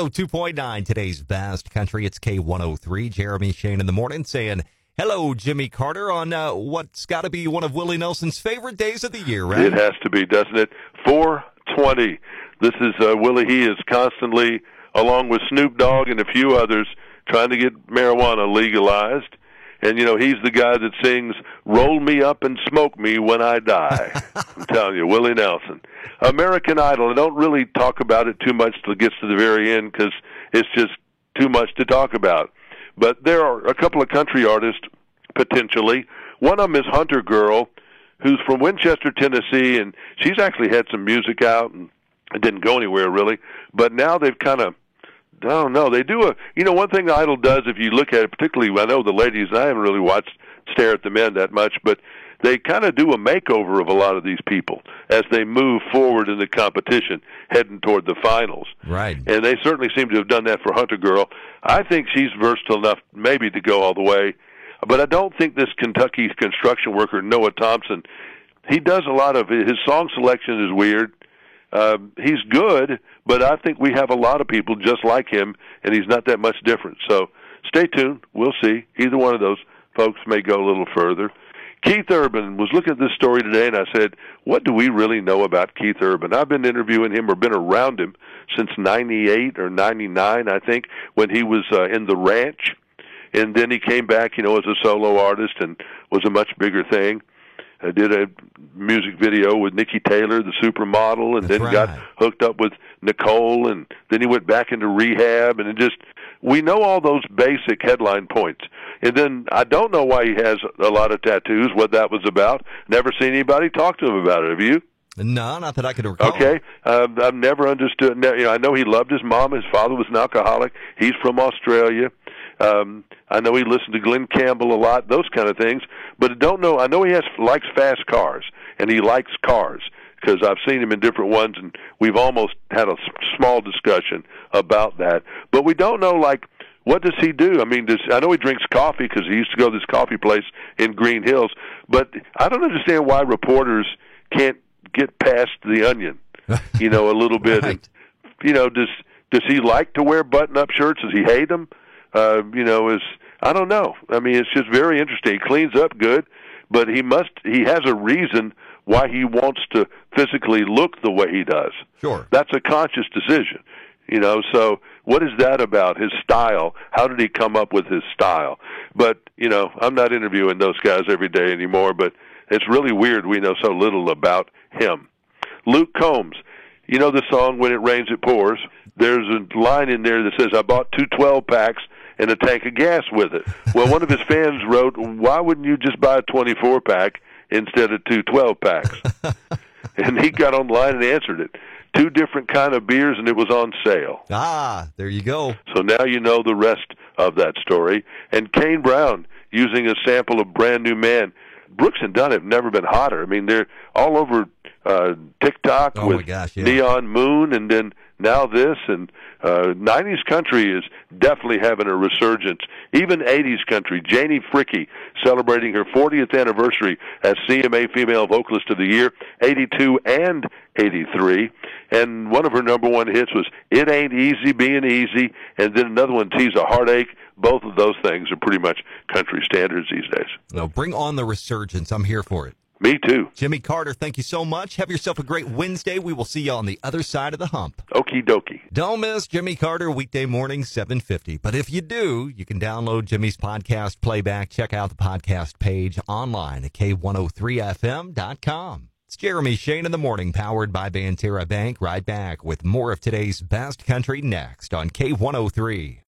Oh, 2.9, today's best country. It's K103. Jeremy Shane in the morning saying, hello, Jimmy Carter, on uh, what's got to be one of Willie Nelson's favorite days of the year, right? It has to be, doesn't it? 420. This is uh, Willie. He is constantly, along with Snoop Dogg and a few others, trying to get marijuana legalized. And you know he's the guy that sings "Roll Me Up and Smoke Me When I Die." I'm telling you, Willie Nelson, American Idol. I don't really talk about it too much till it gets to the very end because it's just too much to talk about. But there are a couple of country artists potentially. One of them is Hunter Girl, who's from Winchester, Tennessee, and she's actually had some music out and it didn't go anywhere really. But now they've kind of don't know. They do a you know one thing Idol does if you look at it, particularly I know the ladies. I haven't really watched Stare at the Men that much, but they kind of do a makeover of a lot of these people as they move forward in the competition, heading toward the finals. Right. And they certainly seem to have done that for Hunter Girl. I think she's versatile enough, maybe, to go all the way. But I don't think this Kentucky construction worker Noah Thompson. He does a lot of his song selection is weird. Uh, he's good, but I think we have a lot of people just like him, and he's not that much different. So stay tuned. We'll see. Either one of those folks may go a little further. Keith Urban was looking at this story today, and I said, "What do we really know about Keith Urban?" I've been interviewing him or been around him since '98 or '99, I think, when he was uh, in the Ranch, and then he came back, you know, as a solo artist and was a much bigger thing. I did a music video with Niki Taylor, the supermodel, and That's then right. got hooked up with Nicole, and then he went back into rehab, and it just we know all those basic headline points. And then I don't know why he has a lot of tattoos, what that was about. Never seen anybody talk to him about it. Have you? No, not that I could recall. Okay, uh, I've never understood. You know, I know he loved his mom. His father was an alcoholic. He's from Australia. Um, I know he listened to Glen Campbell a lot. Those kind of things. But I don't know. I know he has likes fast cars, and he likes cars because I've seen him in different ones, and we've almost had a small discussion about that. But we don't know like. What does he do? I mean, does I know he drinks coffee because he used to go to this coffee place in Green Hills, but I don't understand why reporters can't get past the onion, you know, a little bit. Right. And, you know, does does he like to wear button-up shirts? Does he hate them? Uh, you know, is I don't know. I mean, it's just very interesting. He cleans up good, but he must. He has a reason why he wants to physically look the way he does. Sure. That's a conscious decision. You know, so what is that about? His style. How did he come up with his style? But, you know, I'm not interviewing those guys every day anymore, but it's really weird we know so little about him. Luke Combs. You know the song When It Rains It Pours? There's a line in there that says, I bought two 12 packs and a tank of gas with it. Well, one of his fans wrote, Why wouldn't you just buy a 24 pack instead of two 12 packs? and he got online and answered it. Two different kind of beers, and it was on sale. Ah, there you go. So now you know the rest of that story. And Kane Brown using a sample of Brand New Man. Brooks and Dunn have never been hotter. I mean, they're all over uh, TikTok Oh, with gosh, yeah. Neon Moon, and then now this. And uh, 90s country is definitely having a resurgence. Even 80s country. Janie Fricke celebrating her 40th anniversary as CMA Female Vocalist of the Year, 82 and 83. And one of her number one hits was "It Ain't Easy Being Easy," and then another one, "He's a Heartache." Both of those things are pretty much country standards these days. No, bring on the resurgence. I'm here for it. Me too. Jimmy Carter, thank you so much. Have yourself a great Wednesday. We will see you on the other side of the hump. Okie dokie. Don't miss Jimmy Carter weekday morning 7:50. But if you do, you can download Jimmy's podcast playback. Check out the podcast page online at k103fm.com. It's Jeremy Shane in the morning, powered by Banterra Bank. Right back with more of today's best country next on K103.